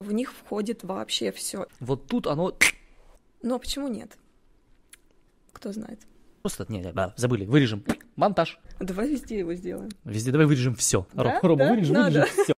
В них входит вообще все. Вот тут оно... Но почему нет? Кто знает. Просто, не, да, забыли, вырежем. Монтаж. Давай везде его сделаем. Везде давай вырежем все. Да? Рома, Да? вырежем, Надо. вырежем все.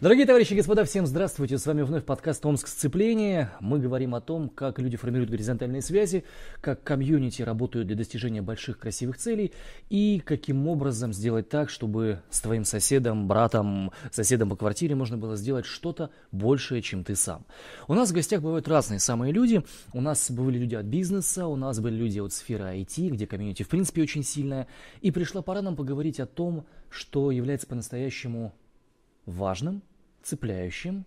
Дорогие товарищи и господа, всем здравствуйте. С вами вновь подкаст «Омск сцепление». Мы говорим о том, как люди формируют горизонтальные связи, как комьюнити работают для достижения больших красивых целей и каким образом сделать так, чтобы с твоим соседом, братом, соседом по квартире можно было сделать что-то большее, чем ты сам. У нас в гостях бывают разные самые люди. У нас были люди от бизнеса, у нас были люди от сферы IT, где комьюнити в принципе очень сильная. И пришла пора нам поговорить о том, что является по-настоящему важным, цепляющим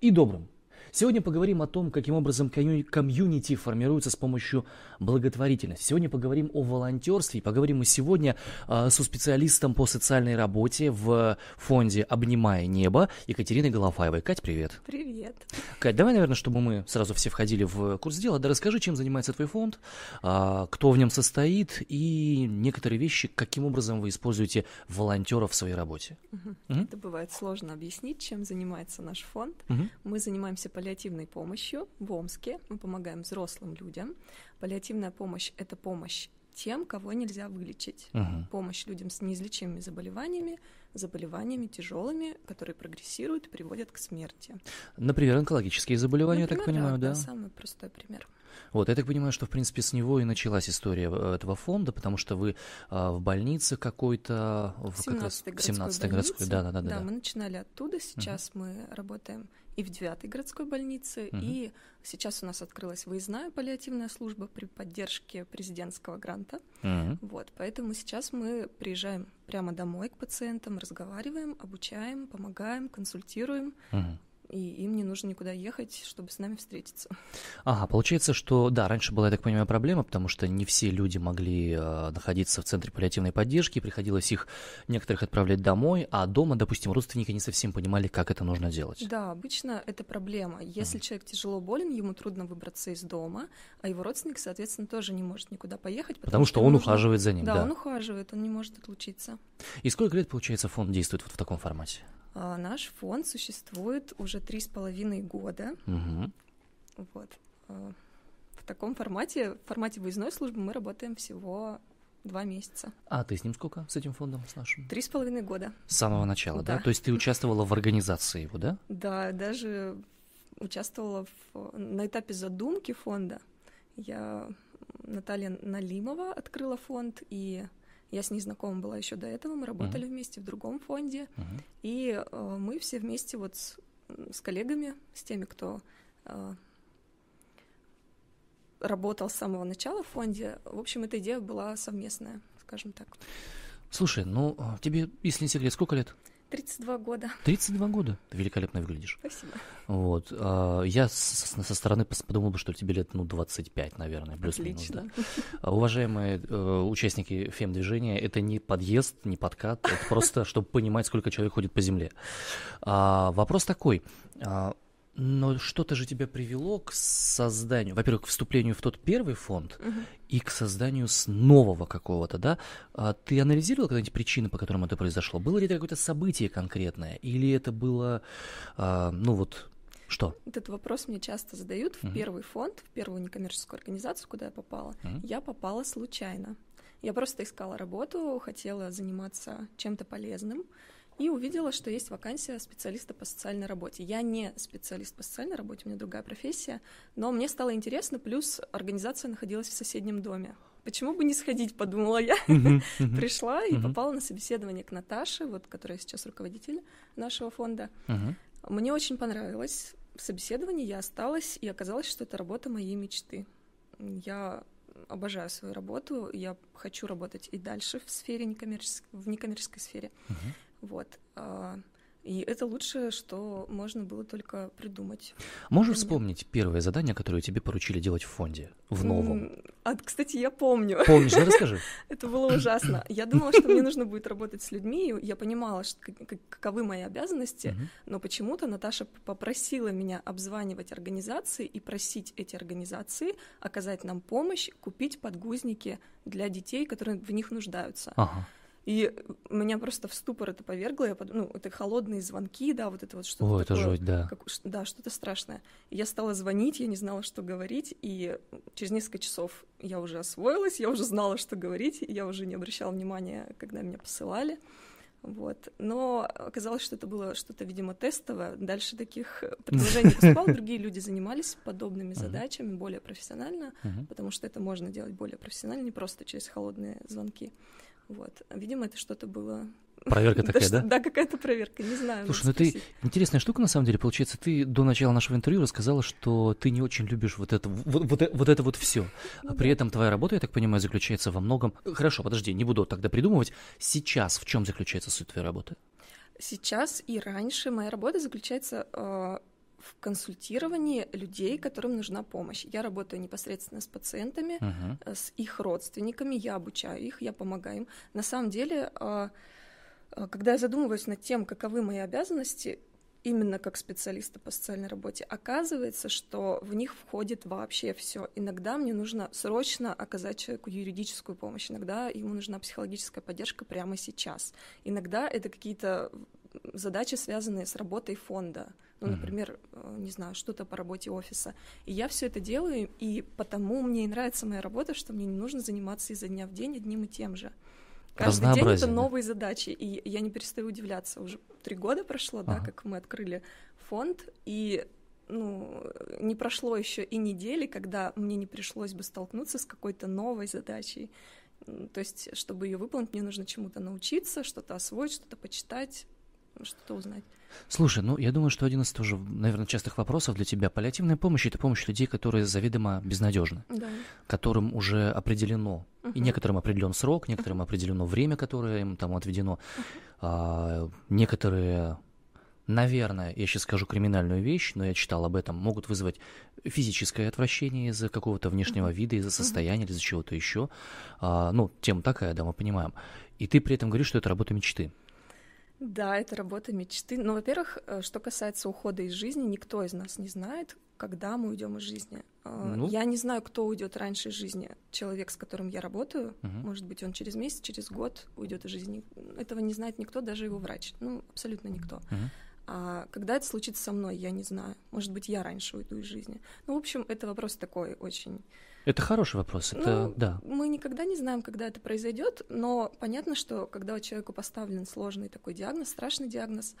и добрым. Сегодня поговорим о том, каким образом комью- комьюнити формируется с помощью благотворительности. Сегодня поговорим о волонтерстве. И поговорим мы сегодня а, со специалистом по социальной работе в фонде «Обнимая небо» Екатериной Голофаевой. Кать, привет. Привет. Кать, давай, наверное, чтобы мы сразу все входили в курс дела, да расскажи, чем занимается твой фонд, а, кто в нем состоит и некоторые вещи, каким образом вы используете волонтеров в своей работе. Мгм. Это бывает сложно объяснить, чем занимается наш фонд. Мгм. Мы занимаемся паллиативной помощью в Омске. Мы помогаем взрослым людям. Паллиативная помощь — это помощь тем, кого нельзя вылечить. Мгм. Помощь людям с неизлечимыми заболеваниями, заболеваниями тяжелыми, которые прогрессируют и приводят к смерти. Например, онкологические заболевания, я так Например, понимаю, да? самый простой пример. Вот, я так понимаю, что, в принципе, с него и началась история э, этого фонда, потому что вы а, в больнице какой-то, в как раз 17-й в городской 17-й городской, да, да, да, да, Да, да. мы начинали оттуда. Сейчас мы работаем и в 9-й городской больнице, Мгм. и сейчас у нас открылась выездная паллиативная служба при поддержке президентского гранта. Мгм. Вот, поэтому сейчас мы приезжаем прямо домой к пациентам, разговариваем, обучаем, помогаем, консультируем, Мгм. И им не нужно никуда ехать, чтобы с нами встретиться. Ага, получается, что, да, раньше была, я так понимаю, проблема, потому что не все люди могли э, находиться в центре паллиативной поддержки, приходилось их некоторых отправлять домой, а дома, допустим, родственники не совсем понимали, как это нужно делать. Да, обычно это проблема. Если человек тяжело болен, ему трудно выбраться из дома, а его родственник, соответственно, тоже не может никуда поехать. Потому что ему он нужно- ухаживает за ним, Да, да. он ухаживает, он не может отлучиться. И сколько лет, получается, фонд действует вот в таком формате? А наш фонд существует уже три с половиной года. Мгм. Вот. А, В таком формате, в формате выездной службы мы работаем всего два месяца. А ты с ним сколько, с этим фондом, с нашим? Три с половиной года. С самого начала, да? Да. То есть ты участвовала в организации его, да? Да, даже участвовала в, на этапе задумки фонда. Я Наталья Налимова открыла фонд, и я с ней знакома была еще до этого. Мы работали вместе в другом фонде, Мгм. и э, мы все вместе вот с, с коллегами, с теми, кто э, работал с самого начала в фонде. В общем, эта идея была совместная, скажем так. Слушай, ну а, тебе, если не секрет, сколько лет? 32 года. 32 года. Ты великолепно выглядишь. Спасибо. Вот. а, Я со стороны подумал бы, что тебе лет, ну, 25, наверное, плюс-минус, да. А, Уважаемые э, участники фем-движения, это не подъезд, не подкат, это просто, чтобы понимать, сколько человек ходит по земле. А, вопрос такой. Но что-то же тебя привело к созданию, во-первых, к вступлению в тот первый фонд Мгм. и к созданию с нового какого-то, да? А ты анализировал когда-нибудь причины, по которым это произошло? Было ли это какое-то событие конкретное? Или это было, а, ну вот, что? Этот вопрос мне часто задают в первый фонд, в первую некоммерческую организацию, куда я попала. Мгм. Я попала случайно. Я просто искала работу, хотела заниматься чем-то полезным и увидела, что есть вакансия специалиста по социальной работе. Я не специалист по социальной работе, у меня другая профессия, но мне стало интересно, плюс организация находилась в соседнем доме. Почему бы не сходить, подумала я. Пришла и попала на собеседование к Наташе, вот, которая сейчас руководитель нашего фонда. Мне очень понравилось собеседование, я осталась, и оказалось, что это работа моей мечты. Я обожаю свою работу, я хочу работать и дальше в сфере некоммерческой, в некоммерческой сфере. Мгм. Вот. а, И это лучшее, что можно было только придумать. Можешь вспомнить первое задание, которое тебе поручили делать в фонде, в новом? А, кстати, я помню. Помнишь, да, расскажи. Это было ужасно. Я думала, что мне нужно будет работать с людьми, я понимала, что, каковы мои обязанности, но почему-то Наташа попросила меня обзванивать организации и просить эти организации оказать нам помощь, купить подгузники для детей, которые в них нуждаются. Ага. И меня просто в ступор это повергло, я под... ну, это холодные звонки, да, вот это вот что-то О, такое. это жуть, да. Как... Да, что-то страшное. Я стала звонить, я не знала, что говорить, и через несколько часов я уже освоилась, я уже знала, что говорить, я уже не обращала внимания, когда меня посылали. Вот. Но оказалось, что это было что-то, видимо, тестовое. Дальше таких предложений поступало. Другие люди занимались подобными задачами более профессионально, потому что это можно делать более профессионально, не просто через холодные звонки. Вот. Видимо, это что-то было Проверка такая, да? Да, какая-то проверка, не знаю. Слушай, ну ты интересная штука на самом деле получается. Ты до начала нашего интервью рассказала, что ты не очень любишь вот это вот, вот, вот это вот все. А при этом твоя работа, я так понимаю, заключается во многом. Хорошо, подожди, не буду тогда придумывать. Сейчас в чем заключается суть твоей работы? Сейчас и раньше моя работа заключается э, в консультировании людей, которым нужна помощь. Я работаю непосредственно с пациентами, uh-huh. с их родственниками, я обучаю их, я помогаю им. На самом деле, а, а, когда я задумываюсь над тем, каковы мои обязанности, именно как специалиста по социальной работе, оказывается, что в них входит вообще все. Иногда мне нужно срочно оказать человеку юридическую помощь, иногда ему нужна психологическая поддержка прямо сейчас. Иногда это какие-то задачи, связанные с работой фонда. Ну, например, mm-hmm. не знаю, что-то по работе офиса. И я все это делаю, и потому мне и нравится моя работа, что мне не нужно заниматься изо дня в день одним и тем же. Каждый день это новые задачи, и я не перестаю удивляться. Уже три года прошло, ага. да, как мы открыли фонд, и ну, не прошло еще и недели, когда мне не пришлось бы столкнуться с какой-то новой задачей. То есть, чтобы ее выполнить, мне нужно чему-то научиться, что-то освоить, что-то почитать, что-то узнать. Слушай, ну я думаю, что один из тоже, наверное, частых вопросов для тебя паллиативная помощь это помощь людей, которые заведомо безнадежны, да. которым уже определено uh-huh. и некоторым определен срок, некоторым uh-huh. определено время, которое им там отведено, uh-huh. а, некоторые наверное, я сейчас скажу криминальную вещь, но я читал об этом, могут вызвать физическое отвращение из-за какого-то внешнего вида, из-за состояния, uh-huh. из-за чего-то еще. А, ну, тема такая, да, мы понимаем. И ты при этом говоришь, что это работа мечты. Да, это работа мечты. Но, во-первых, э, что касается ухода из жизни, никто из нас не знает, когда мы уйдем из жизни. Э, ну? Я не знаю, кто уйдет раньше из жизни. Человек, с которым я работаю, угу. может быть, он через месяц, через год уйдет из жизни. Этого не знает никто, даже его врач. Ну, абсолютно никто. Угу. А когда это случится со мной, я не знаю. Может быть, я раньше уйду из жизни. Ну, в общем, это вопрос такой очень это хороший вопрос. Это ну, да. Мы никогда не знаем, когда это произойдет, но понятно, что когда человеку поставлен сложный такой диагноз, страшный диагноз,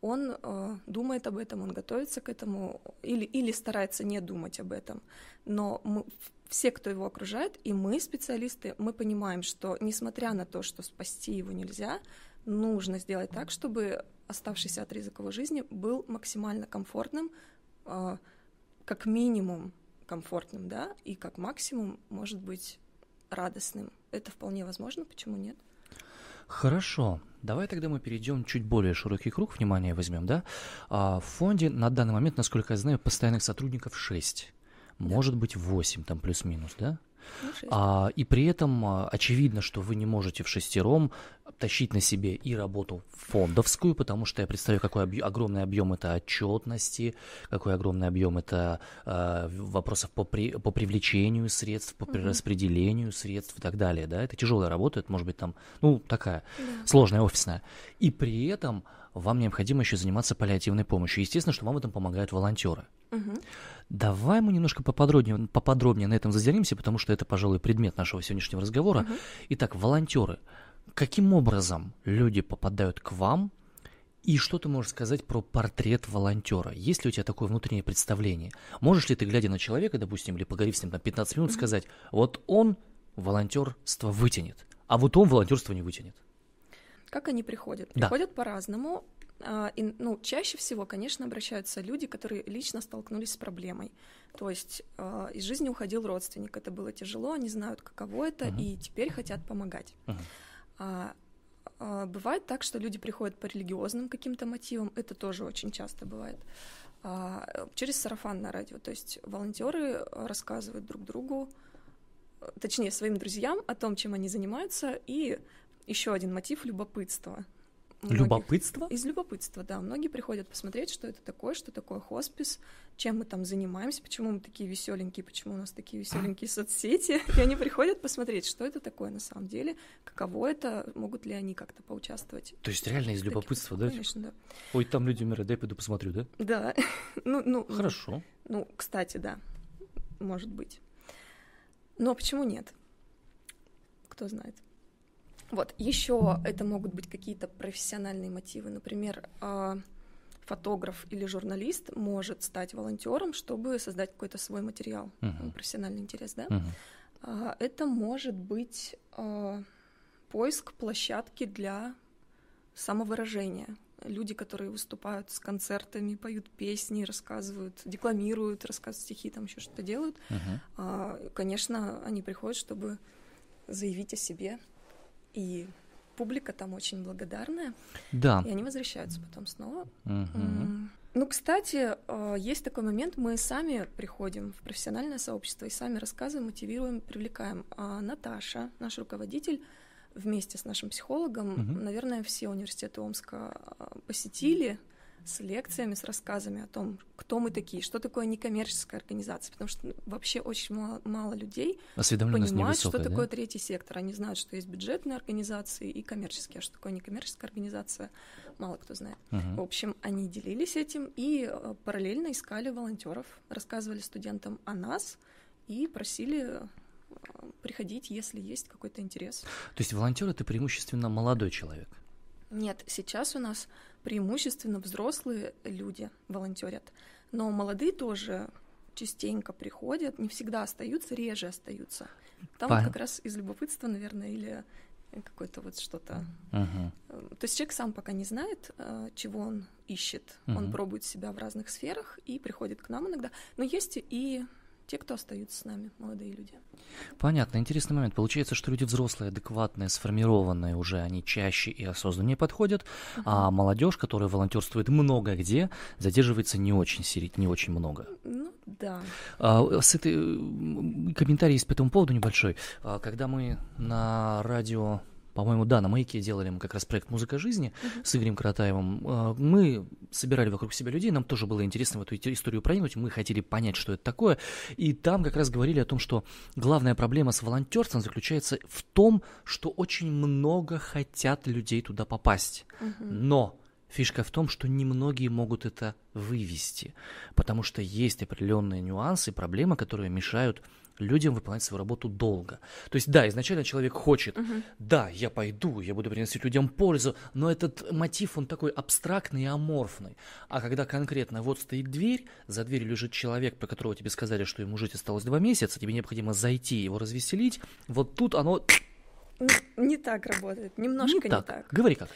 он э, думает об этом, он готовится к этому или, или старается не думать об этом. Но мы, все, кто его окружает, и мы, специалисты, мы понимаем, что несмотря на то, что спасти его нельзя, нужно сделать так, чтобы оставшийся отрезок его жизни был максимально комфортным, э, как минимум комфортным, да, и как максимум может быть радостным. Это вполне возможно, почему нет? Хорошо. Давай тогда мы перейдем чуть более широкий круг внимания возьмем, да? А в фонде на данный момент, насколько я знаю, постоянных сотрудников 6. Да. Может быть 8, там плюс-минус, да? Ну, а, и при этом а, очевидно, что вы не можете в шестером тащить на себе и работу фондовскую, потому что я представляю, какой объ... огромный объем это отчетности, какой огромный объем это э, вопросов по, при... по привлечению средств, по перераспределению средств и так далее. Да? Это тяжелая работа, это может быть там, ну, такая да. сложная офисная. И при этом вам необходимо еще заниматься паллиативной помощью. Естественно, что вам в этом помогают волонтеры. Угу. Давай мы немножко поподробнее, поподробнее на этом зазеримся, потому что это, пожалуй, предмет нашего сегодняшнего разговора. Угу. Итак, волонтеры. Каким образом люди попадают к вам? И что ты можешь сказать про портрет волонтера? Есть ли у тебя такое внутреннее представление? Можешь ли ты, глядя на человека, допустим, или поговорив с ним на 15 минут, сказать, вот он волонтерство вытянет, а вот он волонтерство не вытянет? Как они приходят? Да. Приходят по-разному. А, и, ну, чаще всего, конечно, обращаются люди, которые лично столкнулись с проблемой. То есть э, из жизни уходил родственник, это было тяжело, они знают, каково это, uh-huh. и теперь хотят помогать. Uh-huh. А, А, бывает так, что люди приходят по религиозным каким-то мотивам, это тоже очень часто бывает. А, через сарафанное радио, то есть волонтеры рассказывают друг другу, точнее своим друзьям о том, чем они занимаются, и еще один мотив любопытства. Многих... Любопытство? Из любопытства, да. Многие приходят посмотреть, что это такое, что такое хоспис, чем мы там занимаемся, почему мы такие веселенькие, почему у нас такие веселенькие соцсети. И они приходят посмотреть, что это такое на самом деле, каково это, могут ли они как-то поучаствовать. То есть реально из любопытства, да? Конечно, да. Ой, там люди умирают, дай пойду посмотрю, да? Да. ну, ну, Хорошо. Ну, кстати, да, может быть. Но почему нет? Кто знает. Вот, еще это могут быть какие-то профессиональные мотивы. Например, а, фотограф или журналист может стать волонтером, чтобы создать какой-то свой материал, uh-huh. профессиональный интерес, да. Uh-huh. Это может быть а, поиск площадки для самовыражения. Люди, которые выступают с концертами, поют песни, рассказывают, декламируют, рассказывают стихи, там еще что-то делают. Uh-huh. Конечно, они приходят, чтобы заявить о себе и публика там очень благодарная. Да. И они возвращаются потом снова. Угу. Ну, кстати, э, есть такой момент, мы сами приходим в профессиональное сообщество и сами рассказываем, мотивируем, привлекаем. А Наташа, наш руководитель, вместе с нашим психологом, угу. наверное, все университеты Омска э, посетили с лекциями, с рассказами о том, кто мы такие, что такое некоммерческая организация, потому что вообще очень мало, мало людей понимают, что да? такое третий сектор. Они знают, что есть бюджетные организации и коммерческие, а что такое некоммерческая организация, мало кто знает. Uh-huh. В общем, они делились этим и э, параллельно искали волонтеров, рассказывали студентам о нас и просили э, приходить, если есть какой-то интерес. То есть волонтер это преимущественно молодой человек? Нет, сейчас у нас преимущественно взрослые люди волонтерят, но молодые тоже частенько приходят, не всегда остаются, реже остаются. Там вот как раз из любопытства, наверное, или какое-то вот что-то. Uh-huh. То есть человек сам пока не знает, э, чего он ищет. Uh-huh. Он пробует себя в разных сферах и приходит к нам иногда. Но есть и те, кто остаются с нами, молодые люди. Понятно, интересный момент. Получается, что люди взрослые, адекватные, сформированные уже, они чаще и осознаннее подходят, uh-huh. а молодежь, которая волонтерствует много где, задерживается не очень не очень много. Ну да. А, с этой комментарий есть по этому поводу небольшой. А, когда мы на радио по-моему, да, на «Маяке» делали мы как раз проект «Музыка жизни» uh-huh. с Игорем Каратаевым. А, мы собирали вокруг себя людей, нам тоже было интересно в эту историю проникнуть, мы хотели понять, что это такое, и там как раз говорили о том, что главная проблема с волонтерством заключается в том, что очень много хотят людей туда попасть, uh-huh. но Фишка в том, что немногие могут это вывести, потому что есть определенные нюансы, проблемы, которые мешают людям выполнять свою работу долго. То есть, да, изначально человек хочет, uh-huh. да, я пойду, я буду приносить людям пользу, но этот мотив, он такой абстрактный и аморфный. А когда конкретно вот стоит дверь, за дверью лежит человек, про которого тебе сказали, что ему жить осталось два месяца, тебе необходимо зайти, его развеселить, вот тут оно... Не так работает, немножко не, не так. так. Говори как.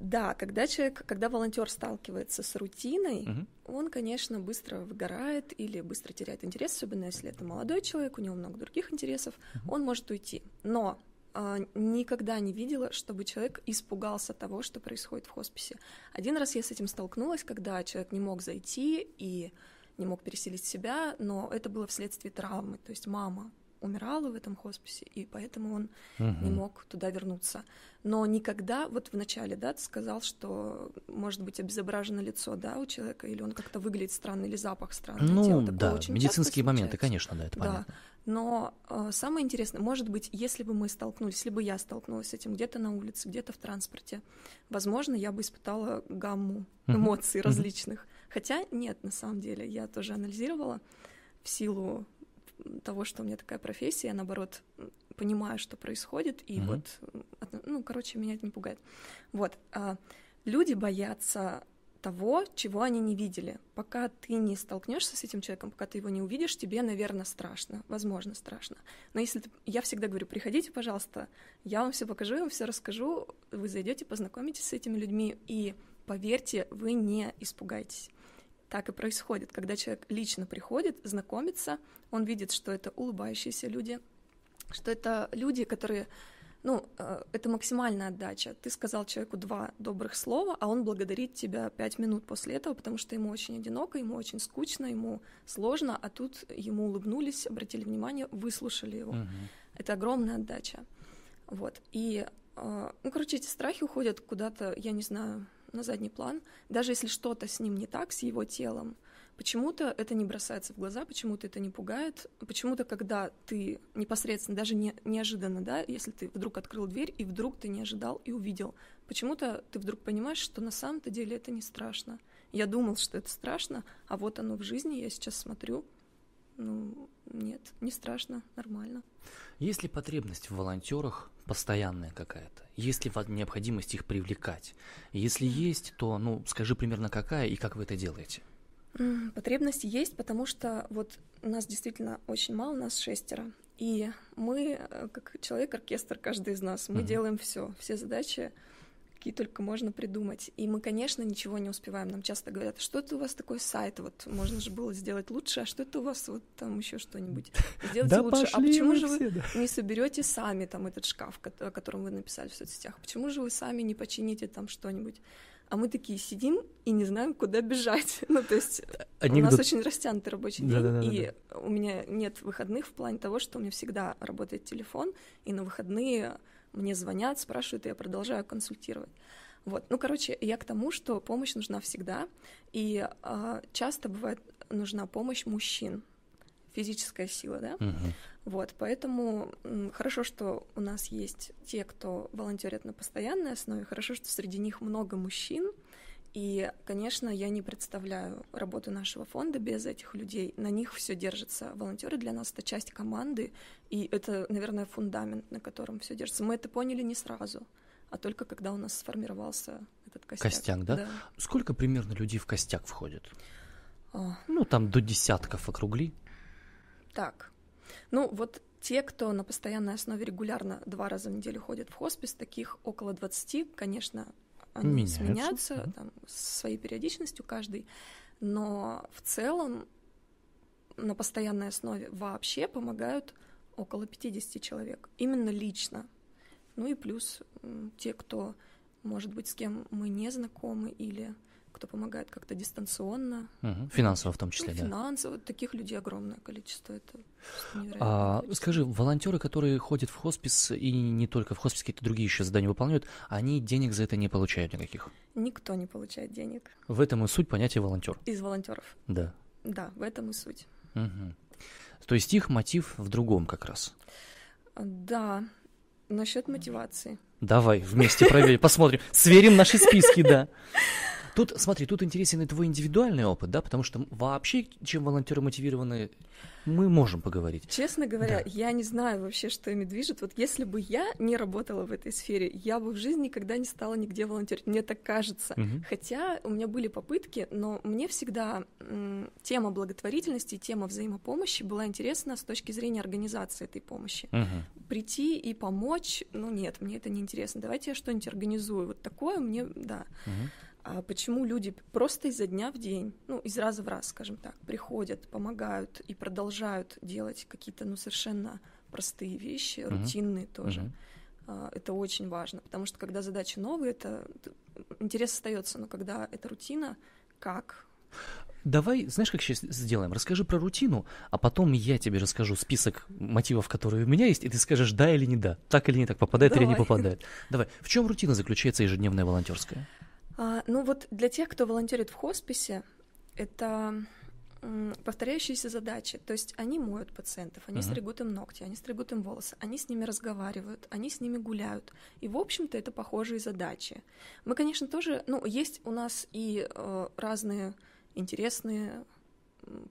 Да, когда человек, когда волонтер сталкивается с рутиной, угу. он, конечно, быстро выгорает или быстро теряет интерес, особенно если это молодой человек, у него много других интересов, угу. он может уйти. Но а, никогда не видела, чтобы человек испугался того, что происходит в хосписе. Один раз я с этим столкнулась, когда человек не мог зайти и не мог переселить себя, но это было вследствие травмы. То есть мама умирала в этом хосписе, и поэтому он угу. не мог туда вернуться. Но никогда, вот в начале, да, ты сказал, что может быть обезображено лицо, да, у человека, или он как-то выглядит странно, или запах странный. Ну, тело. да, очень медицинские моменты, конечно, да, это да. понятно. Но э, самое интересное, может быть, если бы мы столкнулись, если бы я столкнулась с этим где-то на улице, где-то в транспорте, возможно, я бы испытала гамму эмоций uh-huh. различных. Uh-huh. Хотя нет, на самом деле, я тоже анализировала в силу того, что у меня такая профессия, я, наоборот, понимаю, что происходит, и mm-hmm. вот, ну, короче, меня это не пугает. Вот, а, люди боятся того, чего они не видели. Пока ты не столкнешься с этим человеком, пока ты его не увидишь, тебе, наверное, страшно, возможно, страшно. Но если ты... я всегда говорю, приходите, пожалуйста, я вам все покажу, я вам все расскажу, вы зайдете, познакомитесь с этими людьми, и поверьте, вы не испугаетесь так и происходит. Когда человек лично приходит, знакомится, он видит, что это улыбающиеся люди, что это люди, которые ну, э, это максимальная отдача. Ты сказал человеку два добрых слова, а он благодарит тебя пять минут после этого, потому что ему очень одиноко, ему очень скучно, ему сложно, а тут ему улыбнулись, обратили внимание, выслушали его. Угу. Это огромная отдача. Вот. И, э, ну, короче, эти страхи уходят куда-то, я не знаю, на задний план. Даже если что-то с ним не так, с его телом, Почему-то это не бросается в глаза, почему-то это не пугает, почему-то, когда ты непосредственно, даже не, неожиданно, да, если ты вдруг открыл дверь и вдруг ты не ожидал и увидел, почему-то ты вдруг понимаешь, что на самом-то деле это не страшно. Я думал, что это страшно, а вот оно в жизни, я сейчас смотрю, ну, нет, не страшно, нормально. Есть ли потребность в волонтерах постоянная какая-то? Есть ли необходимость их привлекать? Если есть, то, ну, скажи примерно какая и как вы это делаете? Потребность есть, потому что вот нас действительно очень мало, нас шестеро. И мы, э, как человек-оркестр, каждый из нас, мы mm-hmm. делаем все, все задачи, какие только можно придумать. И мы, конечно, ничего не успеваем. Нам часто говорят, что это у вас такой сайт, вот можно же было сделать лучше, а что это у вас вот там еще что-нибудь сделайте лучше. А почему же вы не соберете сами там этот шкаф, о котором вы написали в соцсетях? Почему же вы сами не почините там что-нибудь? а мы такие сидим и не знаем, куда бежать. ну, то есть Анекдот... у нас очень растянутый рабочий день, да, да, и да. у меня нет выходных в плане того, что у меня всегда работает телефон, и на выходные мне звонят, спрашивают, и я продолжаю консультировать. Вот, ну, короче, я к тому, что помощь нужна всегда, и э, часто бывает нужна помощь мужчин, физическая сила, да. Угу. Вот, поэтому хорошо, что у нас есть те, кто волонтерит на постоянной основе, хорошо, что среди них много мужчин, и, конечно, я не представляю работу нашего фонда без этих людей. На них все держится. Волонтеры для нас это часть команды, и это, наверное, фундамент, на котором все держится. Мы это поняли не сразу, а только когда у нас сформировался этот костяк. Костяк, да? да. Сколько примерно людей в костяк входит? О. Ну, там до десятков округли. Так, ну вот те, кто на постоянной основе регулярно два раза в неделю ходят в хоспис, таких около 20, конечно, они меняются, сменяются да. там, с своей периодичностью каждый, но в целом на постоянной основе вообще помогают около 50 человек, именно лично. Ну и плюс те, кто, может быть, с кем мы не знакомы или кто помогает как-то дистанционно. Угу. Финансово в том числе, ну, да? Финансово. Таких людей огромное количество. Это а, Скажи, волонтеры, которые ходят в хоспис и не только в хоспис, какие-то другие еще задания выполняют, они денег за это не получают никаких? Никто не получает денег. В этом и суть понятия волонтер. Из волонтеров. Да. Да, в этом и суть. Угу. То есть их мотив в другом как раз. Да, насчет мотивации. Давай вместе проверим, посмотрим, сверим наши списки, да. Тут, смотри, тут интересен и твой индивидуальный опыт, да, потому что вообще, чем волонтеры мотивированы, мы можем поговорить. Честно говоря, да. я не знаю вообще, что ими движет. Вот если бы я не работала в этой сфере, я бы в жизни никогда не стала нигде волонтерить. Мне так кажется. Угу. Хотя у меня были попытки, но мне всегда тема благотворительности, тема взаимопомощи была интересна с точки зрения организации этой помощи. Угу. Прийти и помочь, ну нет, мне это не интересно. Давайте я что-нибудь организую. Вот такое мне, да. Угу почему люди просто изо дня в день, ну, из раза в раз, скажем так, приходят, помогают и продолжают делать какие-то, ну, совершенно простые вещи, uh-huh. рутинные тоже. Uh-huh. Это очень важно, потому что когда задачи новые, это интерес остается, но когда это рутина, как Давай, знаешь, как сейчас сделаем? Расскажи про рутину, а потом я тебе расскажу список мотивов, которые у меня есть, и ты скажешь да или не да, так или не так, попадает Давай. или не попадает. Давай. В чем рутина заключается ежедневная волонтерская? А, ну вот для тех, кто волонтерит в хосписе, это повторяющиеся задачи. То есть они моют пациентов, они uh-huh. стригут им ногти, они стригут им волосы, они с ними разговаривают, они с ними гуляют. И, в общем-то, это похожие задачи. Мы, конечно, тоже... Ну, есть у нас и э, разные интересные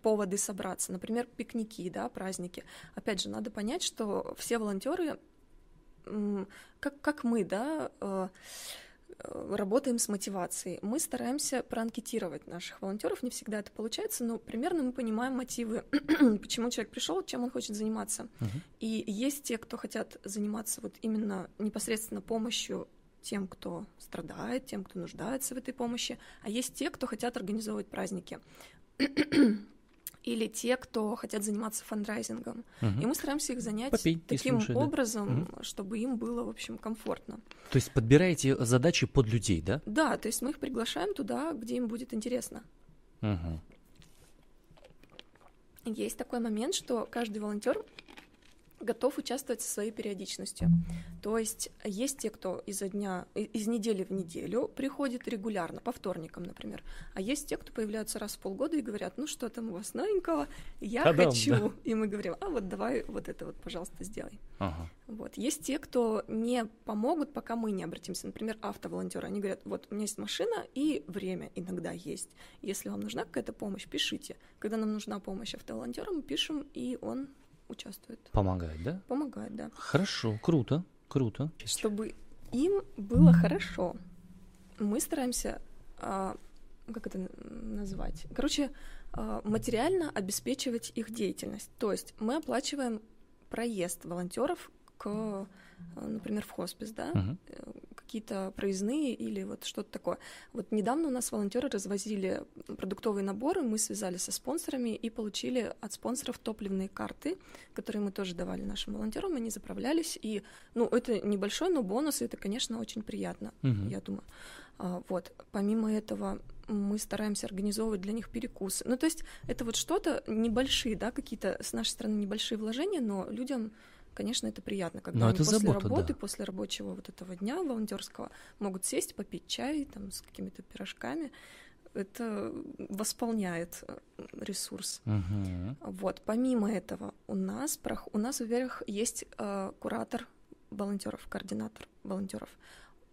поводы собраться. Например, пикники, да, праздники. Опять же, надо понять, что все волонтеры, как, как мы, да, э, Э, работаем с мотивацией. Мы стараемся проанкетировать наших волонтеров. Не всегда это получается, но примерно мы понимаем мотивы, почему человек пришел, чем он хочет заниматься. Uh-huh. И есть те, кто хотят заниматься вот именно непосредственно помощью тем, кто страдает, тем, кто нуждается в этой помощи, а есть те, кто хотят организовывать праздники. или те, кто хотят заниматься фандрайзингом. Мгм. И мы стараемся их занять Попей, таким слушай, да. образом, чтобы им было, в общем, комфортно. То есть подбираете задачи под людей, да? Да, то есть мы их приглашаем туда, где им будет интересно. Мгм. Есть такой момент, что каждый волонтер готов участвовать со своей периодичностью. То есть есть те, кто изо дня, из недели в неделю приходит регулярно, по вторникам, например. А есть те, кто появляются раз в полгода и говорят, ну что там у вас новенького, я Та-дам, хочу. да. И мы говорим, а вот давай вот это вот, пожалуйста, сделай. Ага. Вот. Есть те, кто не помогут, пока мы не обратимся. Например, автоволонтеры. Они говорят, вот у меня есть машина и время иногда есть. Если вам нужна какая-то помощь, пишите. Когда нам нужна помощь автоволонтера, мы пишем, и он участвует. Помогает, да? Помогает, да. Хорошо, круто, круто. Чтобы им было хорошо, мы стараемся, а, как это назвать? Короче, а, материально обеспечивать их деятельность. То есть мы оплачиваем проезд волонтеров к, а, например, в хоспис, да, Мгм. Какие-то проездные или вот что-то такое. Вот недавно у нас волонтеры развозили продуктовые наборы, мы связались со спонсорами и получили от спонсоров топливные карты, которые мы тоже давали нашим волонтерам, они заправлялись, и, ну, это небольшой, но бонус, и это, конечно, очень приятно, Мгм. я думаю. А, вот, помимо этого, мы стараемся организовывать для них перекусы. Ну, то есть это вот что-то небольшие, да, какие-то с нашей стороны небольшие вложения, но людям Конечно, это приятно, когда Но они после забота, работы, да. после рабочего вот этого дня волонтерского могут сесть, попить чай там с какими-то пирожками. Это восполняет э, ресурс. Мгм. Вот. Помимо этого, у нас, у нас, во-первых, есть э, куратор волонтеров, координатор волонтеров.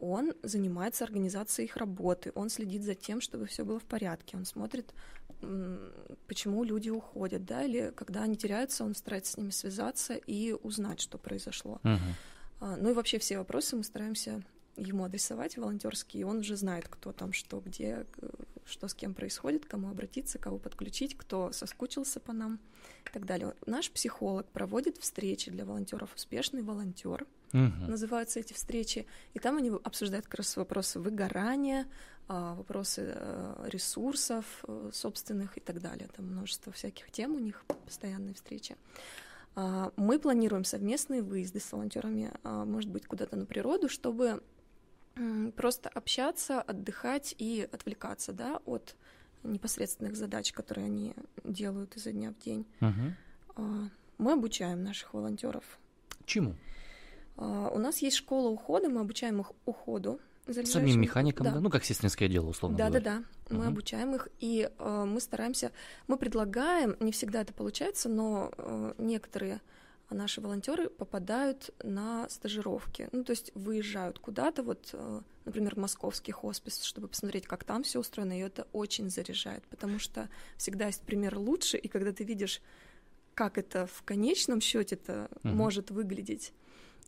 Он занимается организацией их работы, он следит за тем, чтобы все было в порядке, он смотрит, почему люди уходят, да, или когда они теряются, он старается с ними связаться и узнать, что произошло. А, Ну и вообще все вопросы мы стараемся ему адресовать волонтерские, и он уже знает, кто там, что, где, что с кем происходит, кому обратиться, кого подключить, кто соскучился по нам и так далее. Наш психолог проводит встречи для волонтеров «Успешный волонтер», Мгм. называются эти встречи, и там они обсуждают как раз вопросы выгорания, а, вопросы э, ресурсов э, собственных и так далее. Там множество всяких тем у них, постоянные встречи. А, Мы планируем совместные выезды с волонтерами, а, может быть, куда-то на природу, чтобы просто общаться, отдыхать и отвлекаться да, от непосредственных задач, которые они делают изо дня в день. А, Мы обучаем наших волонтеров Чему? а, У нас есть школа ухода, мы обучаем их уходу. за Самим механикам, да. Да. Ну, как сестринское дело, условно Да, да, говоря. да. Мы Мгм. обучаем их, и э, мы стараемся, мы предлагаем, не всегда это получается, но э, некоторые наши волонтеры попадают на стажировки, ну то есть выезжают куда-то, вот, э, например, в московский хоспис, чтобы посмотреть, как там все устроено, и это очень заряжает, потому что всегда есть пример лучше, и когда ты видишь, как это в конечном счете-то Мгм. может выглядеть,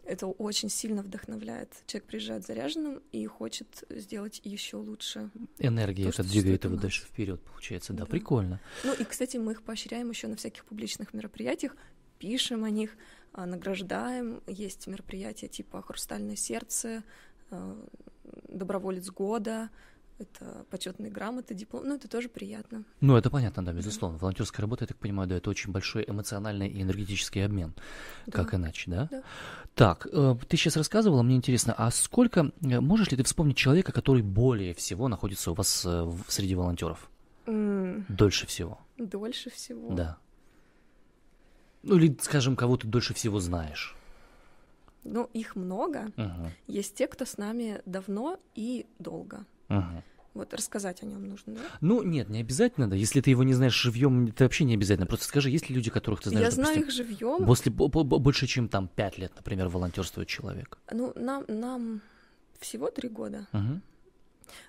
это очень сильно вдохновляет. Человек приезжает заряженным и хочет сделать еще лучше. Энергия То, это двигает его дальше вперед, получается. Да, Да. прикольно. Ну и, кстати, мы их поощряем еще на всяких публичных мероприятиях, пишем о них, а, награждаем. Есть мероприятия типа «Хрустальное сердце», а, «Доброволец года», это почетные грамоты, диплом. Ну, это тоже приятно. Ну, это понятно, да, безусловно. Волонтерская работа, я так понимаю, да, это очень большой эмоциональный и энергетический обмен. Как Да. иначе, да? Да. Так, э, ты сейчас рассказывала, мне интересно, а сколько, э, можешь ли ты вспомнить человека, который более всего находится у вас э, среди волонтеров? М, Дольше всего, Дольше всего. да. Ну, или, скажем, кого ты дольше всего знаешь. Ну, их много. Мгм, Есть те, кто с нами давно и долго. мгм. Вот рассказать о нем нужно, да? Ну, нет, не обязательно, да. Если ты его не знаешь живьем, это вообще не обязательно. Просто скажи, есть ли люди, которых ты знаешь, Я знаю допустим, их живьем. после, бо- бо- больше, чем там пять лет, например, волонтерствует человек? Ну, нам, нам всего три года. Мгм.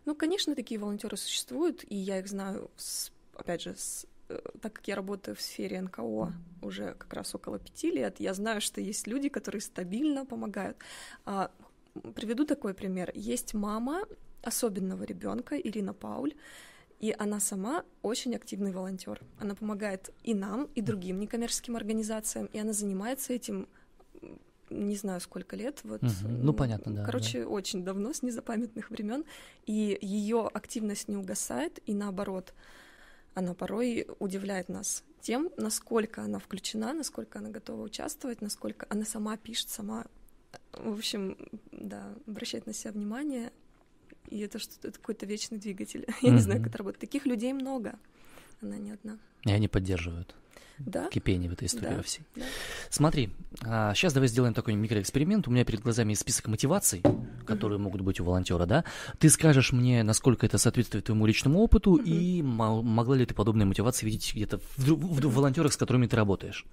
Ну, конечно, такие волонтеры существуют, и я их знаю, с- опять же, с- так как я работаю в сфере НКО уже как раз около пяти лет, я знаю, что есть люди, которые стабильно помогают. А, приведу такой пример. Есть мама особенного ребенка, Ирина Пауль, и она сама очень активный волонтер. Она помогает и нам, и другим некоммерческим организациям, и она занимается этим не знаю сколько лет, вот. Мгм. Ну, понятно, да, Короче, очень давно, с незапамятных времен, и ее активность не угасает, и наоборот, она порой удивляет нас тем, насколько она включена, насколько она готова участвовать, насколько она сама пишет, сама, в общем, да, обращает на себя внимание, и это что-то это какой-то вечный двигатель. Я не знаю, как это работает. Таких людей много, она не одна. И они поддерживают да? кипение в этой истории Да, всей. да. Смотри, сейчас давай сделаем такой микроэксперимент. У меня перед глазами есть список мотиваций, которые могут быть у волонтера, да? Ты скажешь мне, насколько это соответствует твоему личному опыту, и мо- могла ли ты подобные мотивации видеть где-то в, в ду- волонтерах, с которыми ты работаешь?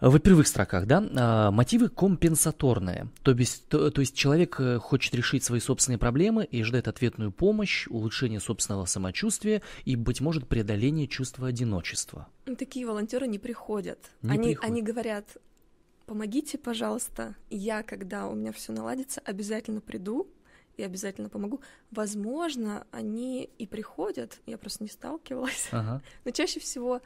В первых строках, да, а, мотивы компенсаторные, то есть, то, то есть человек э, хочет решить свои собственные проблемы и ждет ответную помощь, улучшение собственного самочувствия и, быть может, преодоление чувства одиночества. Ну, Такие волонтеры не приходят. Не они, приходят. они говорят, помогите, пожалуйста. Я, когда у меня все наладится, обязательно приду и обязательно помогу. Возможно, они и приходят, я просто не сталкивалась. Ага. Но чаще всего,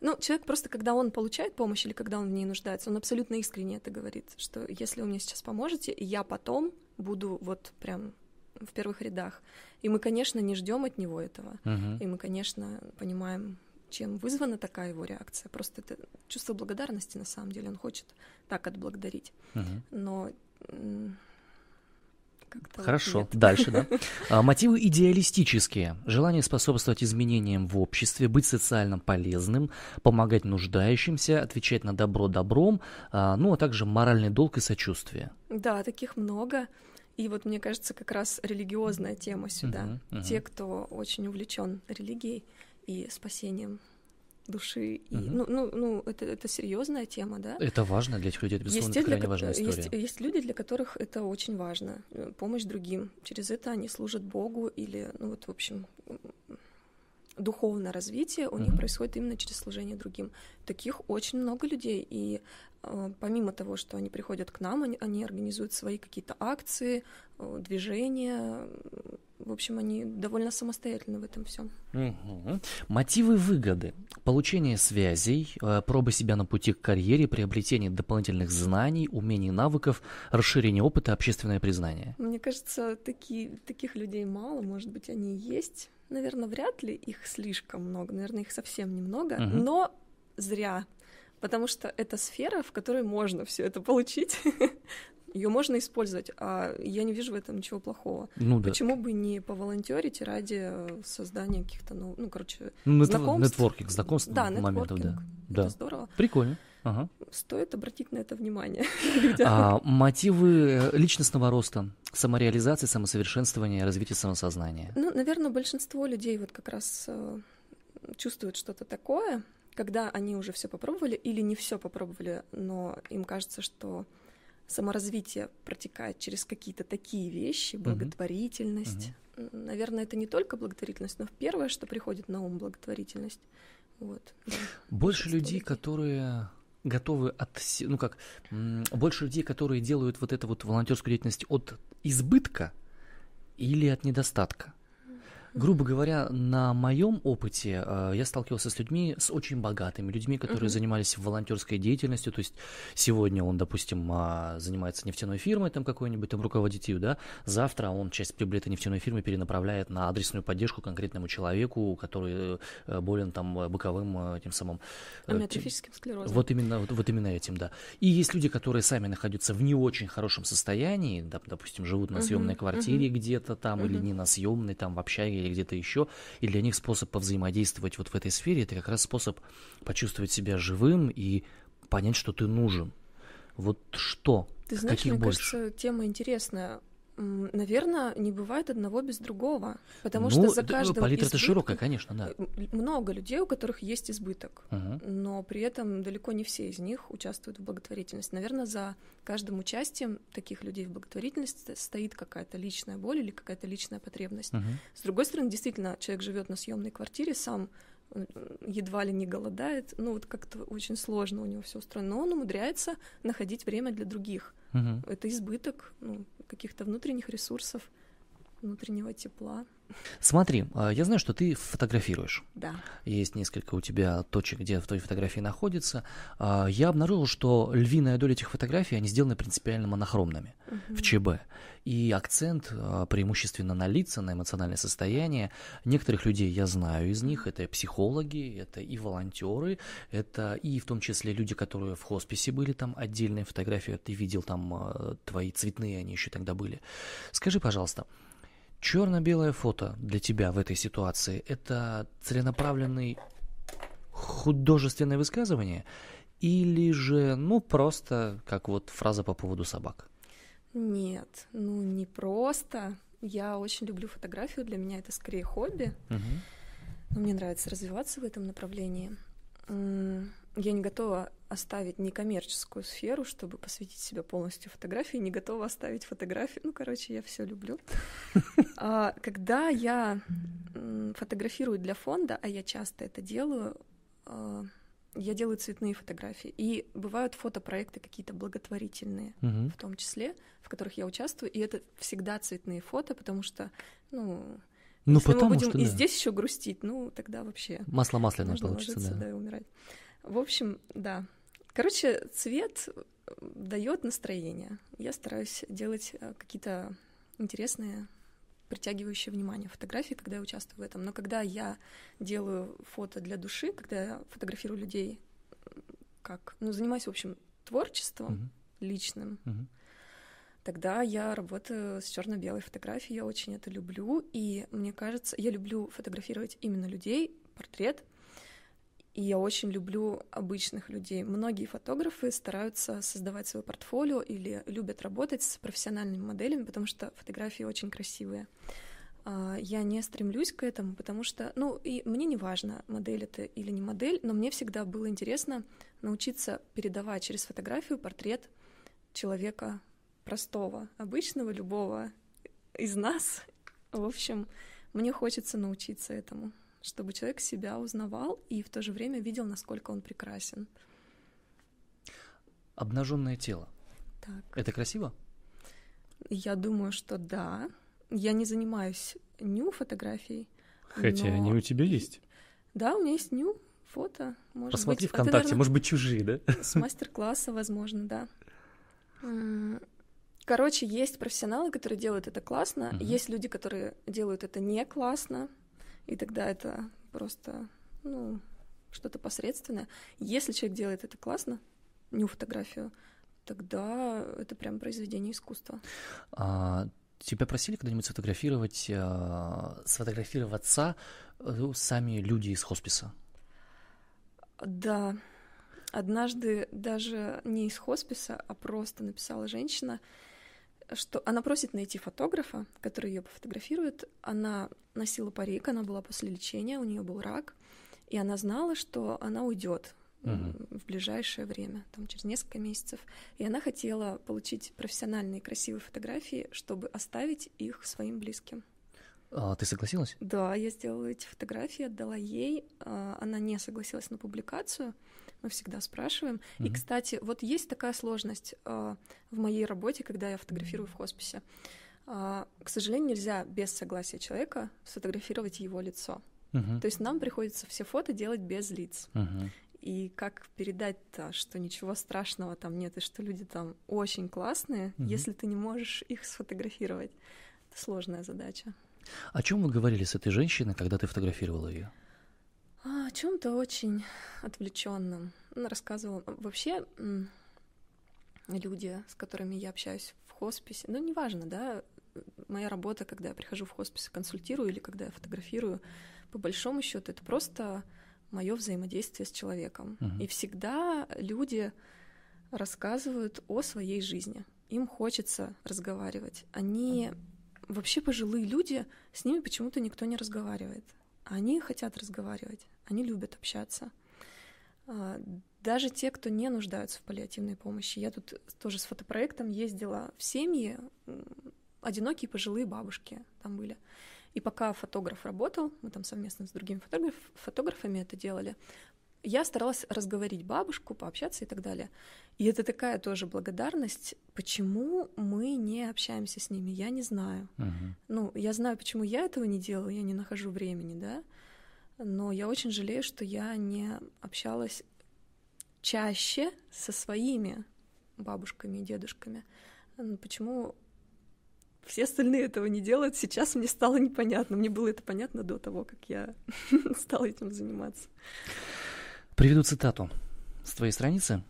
ну, человек просто, когда он получает помощь или когда он в ней нуждается, он абсолютно искренне это говорит, что если вы мне сейчас поможете, я потом буду вот прям в первых рядах. И мы, конечно, не ждем от него этого. Мгм. И мы, конечно, понимаем, чем вызвана такая его реакция. Просто это чувство благодарности, на самом деле, он хочет так отблагодарить. Мгм. Но вот Хорошо, нет. дальше, да. А, мотивы идеалистические. Желание способствовать изменениям в обществе, быть социально полезным, помогать нуждающимся, отвечать на добро добром, а, ну а также моральный долг и сочувствие. Да, таких много. И вот мне кажется, как раз религиозная тема сюда. Мгм, мгм. Те, кто очень увлечен религией и спасением души. И, ну, ну, ну, это, это серьезная тема, да? Это важно для этих людей, это, безусловно, те, для важная есть, история. есть люди, для которых это очень важно, э, помощь другим. Через это они служат Богу или, ну вот, в общем, духовное развитие у них Мгм. происходит именно через служение другим. Таких очень много людей, и э, помимо того, что они приходят к нам, они, они организуют свои какие-то акции, э, движения. В общем, они довольно самостоятельны в этом всем. Мгм. Мотивы выгоды. Получение связей, э, проба себя на пути к карьере, приобретение дополнительных знаний, умений, навыков, расширение опыта, общественное признание. Мне кажется, такие, таких людей мало, может быть, они есть. Наверное, вряд ли их слишком много, наверное, их совсем немного, Мгм. но зря, потому что это сфера, в которой можно все это получить. Ее можно использовать, а я не вижу в этом ничего плохого. Ну да. Почему бы не поволонтерить ради э, создания каких-то, ну, ну короче, Ну, знакомств? нетворкинг, знакомств да, моментов, да. Это здорово. Прикольно. Ага. Стоит обратить на это внимание. А, мотивы э, личностного роста, самореализации, самосовершенствования, развития самосознания. Ну, наверное, большинство людей вот как раз э, чувствуют что-то такое, когда они уже все попробовали или не все попробовали, но им кажется, что саморазвитие протекает через какие-то такие вещи, благотворительность. М, Наверное, это не только благотворительность, но первое, что приходит на ум, благотворительность. Вот. Больше людей, которые готовы от, ну как, больше людей, которые делают вот эту вот волонтерскую деятельность от избытка или от недостатка. Грубо говоря, на моем опыте э, я сталкивался с людьми, с очень богатыми людьми, которые Мгм. занимались волонтерской деятельностью. То есть сегодня он, допустим, а, занимается нефтяной фирмой, там какой-нибудь там руководит ее, да. Завтра он часть прибыли этой нефтяной фирмы перенаправляет на адресную поддержку конкретному человеку, который э, болен там э, боковым э, тем самым э, Амиотрофическим склерозом. вот именно, вот, вот именно этим, да. И есть люди, которые сами находятся в не очень хорошем состоянии, да, допустим, живут на съемной квартире мгм. где-то там, или Мгм. не на съемной, там, в общаге или где-то еще. И для них способ повзаимодействовать вот в этой сфере это как раз способ почувствовать себя живым и понять, что ты нужен. Вот что? Ты знаешь, Каких мне больше? кажется, тема интересная. Наверное, не бывает одного без другого, потому ну, что за д- каждым палитра-то избытком- широкая, конечно, да. Много людей, у которых есть избыток, Мгм. но при этом далеко не все из них участвуют в благотворительности. Наверное, за каждым участием таких людей в благотворительности стоит какая-то личная боль или какая-то личная потребность. Мгм. С другой стороны, действительно, человек живет на съемной квартире, сам э, едва ли не голодает, ну вот как-то очень сложно у него все устроено, но он умудряется находить время для других. Мгм. Это избыток ну, каких-то внутренних ресурсов. Внутреннего тепла. Смотри, а, я знаю, что ты фотографируешь. Да. Есть несколько у тебя точек, где в твоей фотографии находится. А, я обнаружил, что львиная доля этих фотографий, они сделаны принципиально монохромными угу. в ЧБ. И акцент а, преимущественно на лица, на эмоциональное состояние. Некоторых людей я знаю из них. Это психологи, это и волонтеры, это и в том числе люди, которые в хосписе были, там отдельные фотографии. Ты видел там твои цветные, они еще тогда были. Скажи, пожалуйста, Черно-белое фото для тебя в этой ситуации – это целенаправленный художественное высказывание или же, ну, просто как вот фраза по поводу собак? Нет, ну не просто. Я очень люблю фотографию, для меня это скорее хобби. Угу. Но мне нравится развиваться в этом направлении я не готова оставить некоммерческую сферу, чтобы посвятить себя полностью фотографии, не готова оставить фотографии. Ну, короче, я все люблю. А, когда я фотографирую для фонда, а я часто это делаю, а, я делаю цветные фотографии. И бывают фотопроекты какие-то благотворительные, угу. в том числе, в которых я участвую. И это всегда цветные фото, потому что, ну, ну если потому мы будем что, и да. здесь еще грустить, ну, тогда вообще... Масло масляное получится, да. да, и умирать. В общем, да. Короче, цвет э, дает настроение. Я стараюсь делать э, какие-то интересные, притягивающие внимание фотографии, когда я участвую в этом. Но когда я делаю фото для души, когда я фотографирую людей, как, ну, занимаюсь, в общем, творчеством uh-huh. личным, uh-huh. тогда я работаю с черно-белой фотографией, я очень это люблю, и мне кажется, я люблю фотографировать именно людей, портрет, и я очень люблю обычных людей. Многие фотографы стараются создавать свое портфолио или любят работать с профессиональными моделями, потому что фотографии очень красивые. А, я не стремлюсь к этому, потому что, ну, и мне не важно, модель это или не модель, но мне всегда было интересно научиться передавать через фотографию портрет человека простого, обычного, любого из нас. В общем, мне хочется научиться этому чтобы человек себя узнавал и в то же время видел, насколько он прекрасен. Обнаженное тело. Так. Это красиво? Я думаю, что да. Я не занимаюсь ню фотографией. Хотя но... они у тебя есть. Да, у меня есть ню фото. Может Посмотри быть. ВКонтакте, наверное, может быть, чужие, да? С мастер-класса, возможно, да. Короче, есть профессионалы, которые делают это классно, uh есть люди, которые делают это не классно, и тогда это просто, ну, что-то посредственное. Если человек делает это классно, ню фотографию, тогда это прям произведение искусства. А, тебя просили когда-нибудь сфотографировать, а, сфотографироваться э, сами люди из хосписа? Да. Однажды даже не из хосписа, а просто написала женщина, что она просит найти фотографа, который ее пофотографирует. Она носила парик, она была после лечения, у нее был рак, и она знала, что она уйдет uh-huh. в ближайшее время, там через несколько месяцев. И она хотела получить профессиональные красивые фотографии, чтобы оставить их своим близким. А ты согласилась? Да, я сделала эти фотографии, отдала ей. А, она не согласилась на публикацию. Мы всегда спрашиваем. Mm-hmm. И, кстати, вот есть такая сложность а, в моей работе, когда я фотографирую в хосписе. А, к сожалению, нельзя без согласия человека сфотографировать его лицо. Uh-huh. То есть нам приходится все фото делать без лиц. Uh-huh. И как передать-то, что ничего страшного там нет, и что люди там очень классные, uh-huh. если ты не можешь их сфотографировать. Это сложная задача. О чем вы говорили с этой женщиной, когда ты фотографировала ее? А, о чем-то очень отвлеченном. Она рассказывала. Вообще, люди, с которыми я общаюсь в хосписе, ну, неважно, да, моя работа, когда я прихожу в хоспис и консультирую, или когда я фотографирую, по большому счету, это просто мое взаимодействие с человеком. Uh-huh. И всегда люди рассказывают о своей жизни. Им хочется разговаривать. Они вообще пожилые люди, с ними почему-то никто не разговаривает. Они хотят разговаривать, они любят общаться. А, даже те, кто не нуждаются в паллиативной помощи. Я тут тоже с фотопроектом ездила в семьи, одинокие пожилые бабушки там были. И пока фотограф работал, мы там совместно с другими фотограф, фотографами это делали, я старалась разговорить бабушку, пообщаться и так далее. И это такая тоже благодарность, почему мы не общаемся с ними, я не знаю. Угу. Ну, я знаю, почему я этого не делаю, я не нахожу времени, да, но я очень жалею, что я не общалась чаще со своими бабушками и дедушками. Ну, почему все остальные этого не делают, сейчас мне стало непонятно. Мне было это понятно до того, как я стала этим заниматься. Приведу цитату с твоей страницы.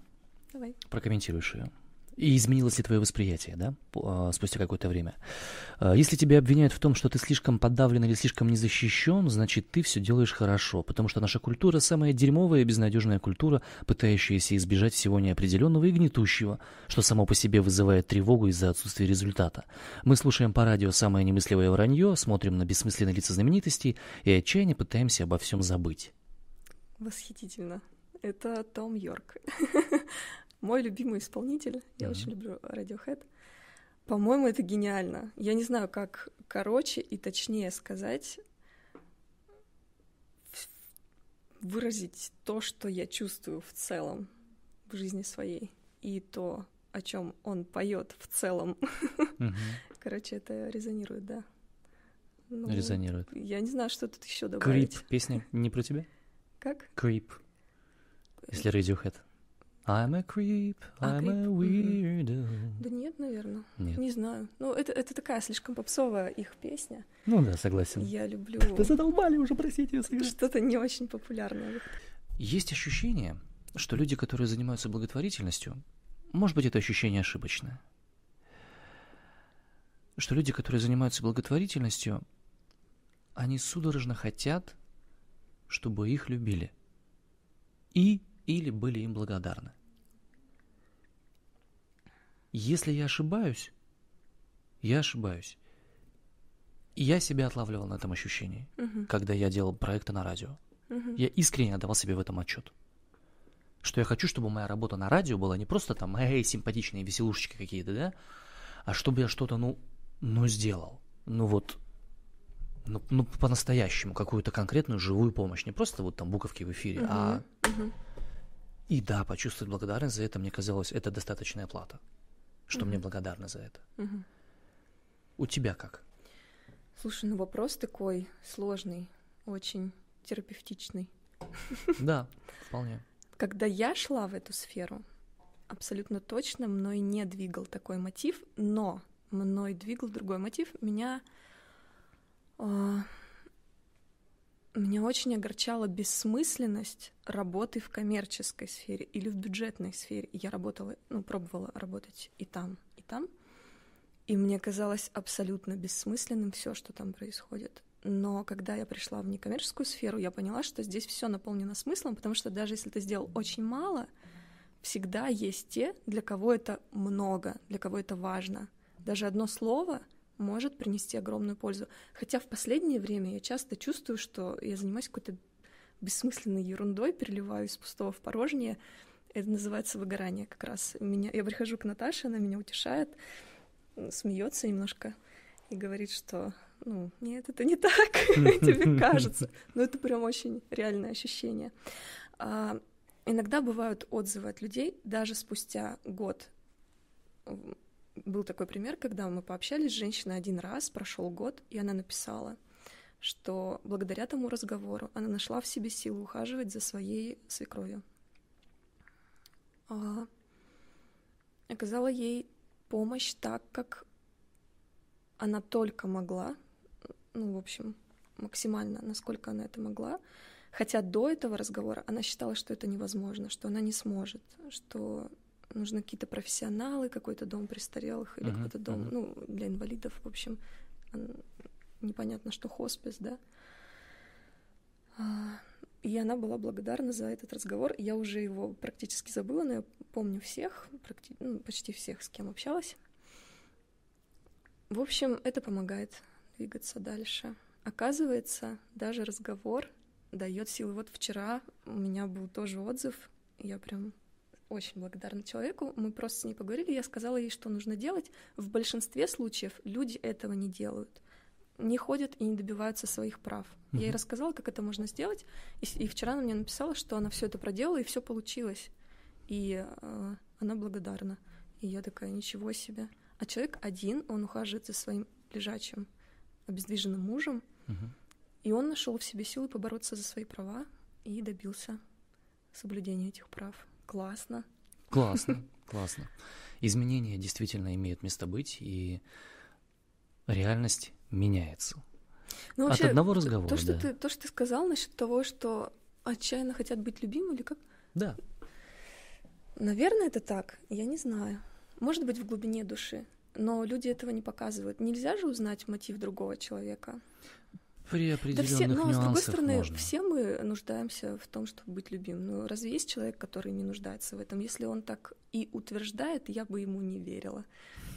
Давай. Прокомментируешь ее. И изменилось ли твое восприятие, да, а, спустя какое-то время? А, если тебя обвиняют в том, что ты слишком подавлен или слишком незащищен, значит, ты все делаешь хорошо, потому что наша культура самая дерьмовая и безнадежная культура, пытающаяся избежать всего неопределенного и гнетущего, что само по себе вызывает тревогу из-за отсутствия результата. Мы слушаем по радио самое немысливое вранье, смотрим на бессмысленные лица знаменитостей и отчаянно пытаемся обо всем забыть. Восхитительно. Это Том Йорк. Мой любимый исполнитель. Я очень люблю Radiohead. По-моему, это гениально. Я не знаю, как короче и точнее сказать, выразить то, что я чувствую в целом в жизни своей, и то, о чем он поет в целом. Mm-hmm. Короче, это резонирует, да. Ну, резонирует. Я не знаю, что тут еще добавить. Крип песня не про тебя? Как? Крип. Если Radiohead. I'm a creep, I'm a, a weirdo. Да нет, наверное. Нет. Не знаю. Ну, это, это такая слишком попсовая их песня. Ну да, согласен. Я люблю... Да задолбали уже, простите, если... Что-то не очень популярное. Есть ощущение, что люди, которые занимаются благотворительностью, может быть, это ощущение ошибочное, что люди, которые занимаются благотворительностью, они судорожно хотят, чтобы их любили. И или были им благодарны. Если я ошибаюсь, я ошибаюсь. И я себя отлавливал на этом ощущении, uh-huh. когда я делал проекты на радио. Uh-huh. Я искренне отдавал себе в этом отчет. Что я хочу, чтобы моя работа на радио была не просто там, эй, симпатичные веселушечки какие-то, да, а чтобы я что-то, ну, ну, сделал. Ну вот, ну, ну по-настоящему, какую-то конкретную живую помощь. Не просто вот там буковки в эфире, uh-huh. а... Uh-huh. И да, почувствовать благодарность за это, мне казалось, это достаточная плата что угу. мне благодарны за это. Угу. У тебя как? Слушай, ну вопрос такой сложный, очень терапевтичный. Да, вполне. Когда я шла в эту сферу, абсолютно точно мной не двигал такой мотив, но мной двигал другой мотив. Меня меня очень огорчала бессмысленность работы в коммерческой сфере или в бюджетной сфере. Я работала, ну, пробовала работать и там, и там. И мне казалось абсолютно бессмысленным все, что там происходит. Но когда я пришла в некоммерческую сферу, я поняла, что здесь все наполнено смыслом, потому что даже если ты сделал очень мало, всегда есть те, для кого это много, для кого это важно. Даже одно слово — может принести огромную пользу. Хотя в последнее время я часто чувствую, что я занимаюсь какой-то бессмысленной ерундой, переливаю из пустого в порожнее. Это называется выгорание как раз. Меня, я прихожу к Наташе, она меня утешает, смеется немножко и говорит, что ну, нет, это не так, тебе кажется. Но это прям очень реальное ощущение. А, иногда бывают отзывы от людей, даже спустя год был такой пример, когда мы пообщались с женщиной один раз, прошел год, и она написала, что благодаря тому разговору она нашла в себе силу ухаживать за своей свекровью. А, оказала ей помощь так, как она только могла, ну, в общем, максимально, насколько она это могла. Хотя до этого разговора она считала, что это невозможно, что она не сможет, что нужны какие-то профессионалы, какой-то дом престарелых или uh-huh, какой-то дом, uh-huh. ну, для инвалидов, в общем, непонятно, что хоспис, да. А, и она была благодарна за этот разговор. Я уже его практически забыла, но я помню всех, практи... ну, почти всех, с кем общалась. В общем, это помогает двигаться дальше. Оказывается, даже разговор дает силы. Вот вчера у меня был тоже отзыв, я прям очень благодарна человеку. Мы просто с ней поговорили, я сказала ей, что нужно делать. В большинстве случаев люди этого не делают. не ходят и не добиваются своих прав. Mm-hmm. Я ей рассказала, как это можно сделать, и, и вчера она мне написала, что она все это проделала и все получилось, и э, она благодарна. И я такая, ничего себе. А человек один, он ухаживает за своим лежачим, обездвиженным мужем, mm-hmm. и он нашел в себе силы побороться за свои права и добился соблюдения этих прав. Классно. Классно, классно. Изменения действительно имеют место быть, и реальность меняется. Ну, вообще, От одного разговора. То, что да. ты, то, что ты сказал насчет того, что отчаянно хотят быть любимы, или как? Да. Наверное, это так. Я не знаю. Может быть, в глубине души. Но люди этого не показывают. Нельзя же узнать мотив другого человека. При определенных да все, но, с другой стороны, можно. все мы нуждаемся в том, чтобы быть любимым. Ну, разве есть человек, который не нуждается в этом? Если он так и утверждает, я бы ему не верила.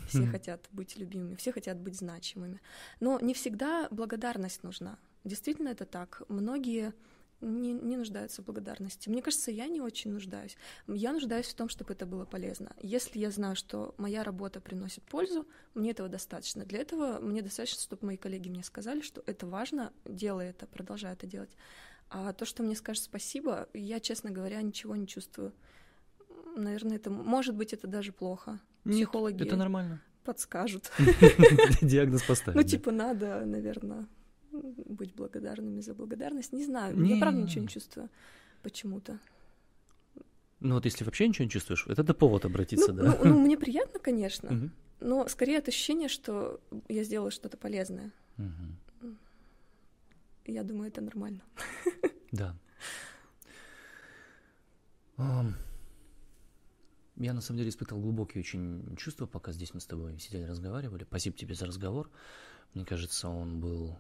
Все mm. хотят быть любимыми, все хотят быть значимыми. Но не всегда благодарность нужна. Действительно это так. Многие не, не нуждаются в благодарности. Мне кажется, я не очень нуждаюсь. Я нуждаюсь в том, чтобы это было полезно. Если я знаю, что моя работа приносит пользу, мне этого достаточно. Для этого мне достаточно, чтобы мои коллеги мне сказали, что это важно, делай это, продолжай это делать. А то, что мне скажет спасибо, я, честно говоря, ничего не чувствую. Наверное, это может быть это даже плохо. Психологи Нет, это нормально. подскажут. Диагноз поставить. Ну, типа, надо, наверное, быть благодарными за благодарность. Не знаю, не... я правда ничего не чувствую почему-то. Ну вот если вообще ничего не чувствуешь, это это повод обратиться, ну, да? Ну, ну, мне приятно, конечно, но скорее это ощущение, что я сделала что-то полезное. Я думаю, это нормально. Да. Я на самом деле испытывал глубокие очень чувства, пока здесь мы с тобой сидели, разговаривали. Спасибо тебе за разговор. Мне кажется, он был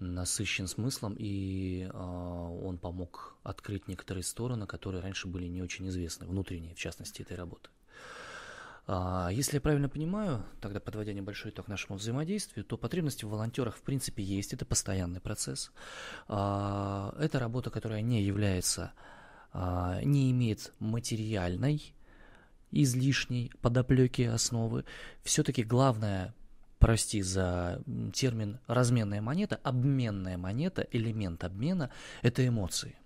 насыщен смыслом, и э, он помог открыть некоторые стороны, которые раньше были не очень известны, внутренние, в частности, этой работы. А, если я правильно понимаю, тогда подводя небольшой итог нашему взаимодействию, то потребности в волонтерах в принципе есть, это постоянный процесс. А, это работа, которая не является, не имеет материальной излишней подоплеки основы. Все-таки главное прости за термин разменная монета, обменная монета, элемент обмена – это эмоции.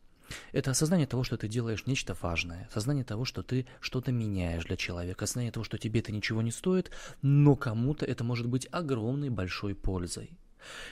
Это осознание того, что ты делаешь нечто важное, осознание того, что ты что-то меняешь для человека, осознание того, что тебе это ничего не стоит, но кому-то это может быть огромной большой пользой.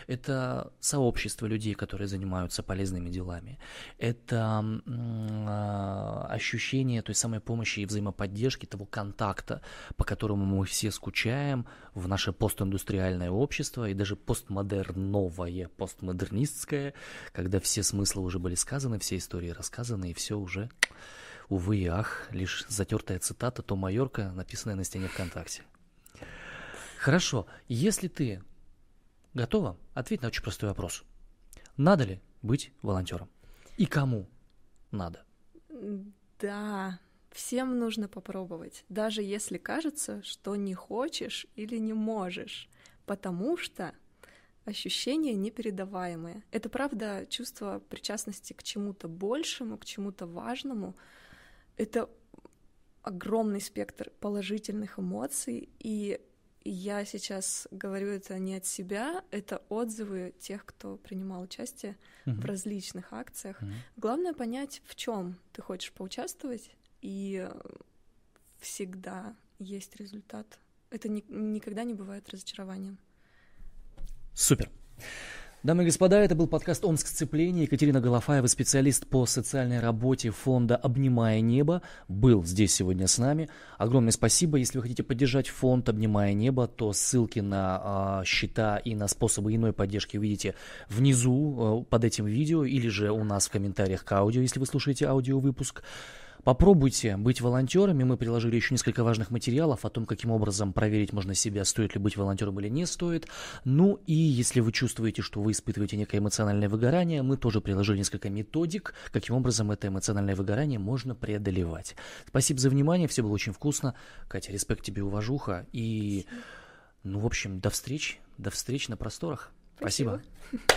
Это сообщество людей, которые занимаются полезными делами. Это э, ощущение той самой помощи и взаимоподдержки, того контакта, по которому мы все скучаем в наше постиндустриальное общество и даже постмодерновое, постмодернистское, когда все смыслы уже были сказаны, все истории рассказаны, и все уже, увы и ах, лишь затертая цитата Тома Йорка, написанная на стене ВКонтакте. Хорошо, если ты Готова? Ответь на очень простой вопрос. Надо ли быть волонтером? И кому надо? Да, всем нужно попробовать, даже если кажется, что не хочешь или не можешь, потому что ощущения непередаваемые. Это правда чувство причастности к чему-то большему, к чему-то важному. Это огромный спектр положительных эмоций, и я сейчас говорю это не от себя, это отзывы тех, кто принимал участие uh-huh. в различных акциях. Uh-huh. Главное понять, в чем ты хочешь поучаствовать, и всегда есть результат. Это ни- никогда не бывает разочарованием. Супер. Дамы и господа, это был подкаст «Омск сцепление». Екатерина Голофаева, специалист по социальной работе фонда «Обнимая небо», был здесь сегодня с нами. Огромное спасибо. Если вы хотите поддержать фонд «Обнимая небо», то ссылки на э, счета и на способы иной поддержки увидите внизу э, под этим видео или же у нас в комментариях к аудио, если вы слушаете аудиовыпуск. Попробуйте быть волонтерами. Мы приложили еще несколько важных материалов о том, каким образом проверить можно себя, стоит ли быть волонтером или не стоит. Ну и если вы чувствуете, что вы испытываете некое эмоциональное выгорание, мы тоже приложили несколько методик, каким образом это эмоциональное выгорание можно преодолевать. Спасибо за внимание, все было очень вкусно. Катя, респект тебе, уважуха. И, ну, в общем, до встречи, до встречи на просторах. Спасибо. Спасибо.